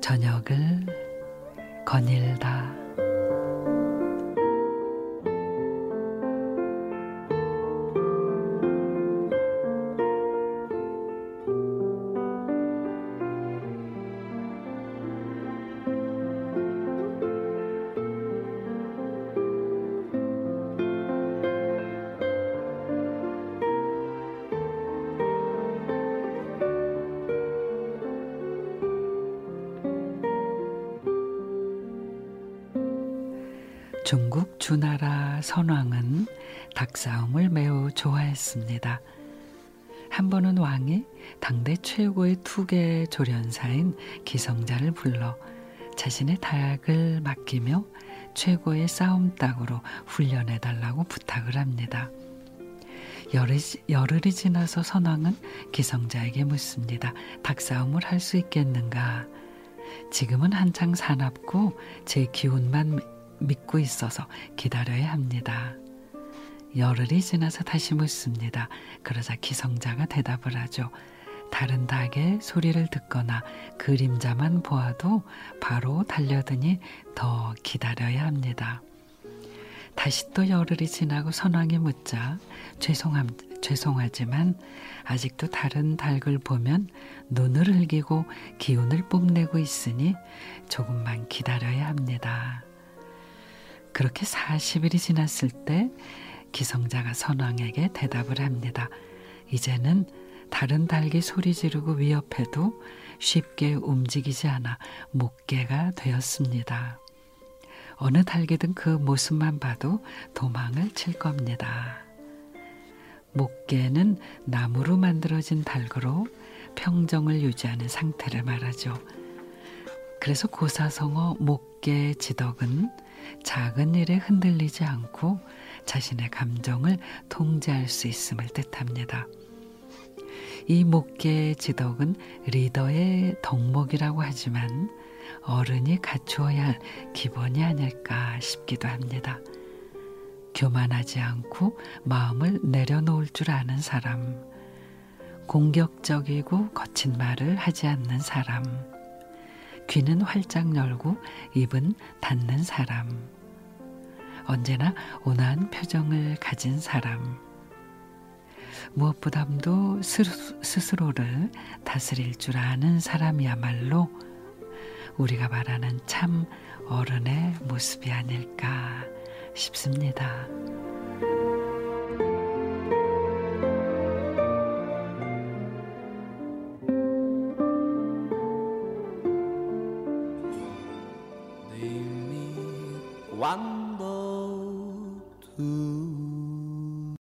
저녁을 거닐다. 중국 주나라 선왕은 닭싸움을 매우 좋아했습니다. 한 번은 왕이 당대 최고의 투계 조련사인 기성자를 불러 자신의 닭을 맡기며 최고의 싸움닭으로 훈련해 달라고 부탁을 합니다. 열흘이, 열흘이 지나서 선왕은 기성자에게 묻습니다. 닭싸움을 할 수 있겠는가? 지금은 한창 사납고 제 기운만 믿고 있어서 기다려야 합니다. 열흘이 지나서 다시 묻습니다. 그러자 기성자가 대답을 하죠. 다른 닭의 소리를 듣거나 그림자만 보아도 바로 달려드니 더 기다려야 합니다. 다시 또 열흘이 지나고 선왕이 묻자 죄송함, 죄송하지만 아직도 다른 닭을 보면 눈을 흘기고 기운을 뽐내고 있으니 조금만 기다려야 합니다. 그렇게 40일이 지났을 때 기성자가 선왕에게 대답을 합니다. 이제는 다른 닭이 소리 지르고 위협해도 쉽게 움직이지 않아 목개가 되었습니다. 어느 닭이든 그 모습만 봐도 도망을 칠 겁니다. 목개는 나무로 만들어진 닭으로 평정을 유지하는 상태를 말하죠. 그래서 고사성어 목개 지덕은 작은 일에 흔들리지 않고 자신의 감정을 통제할 수 있음을 뜻합니다. 이 목계의 지덕은 리더의 덕목이라고 하지만 어른이 갖추어야 할 기본이 아닐까 싶기도 합니다. 교만하지 않고 마음을 내려놓을 줄 아는 사람, 공격적이고 거친 말을 하지 않는 사람, 귀는 활짝 열고 입은 닫는 사람. 언제나 온화한 표정을 가진 사람. 무엇보다도 스스로를 다스릴 줄 아는 사람이야말로 우리가 말하는 참 어른의 모습이 아닐까 싶습니다. Cuando tú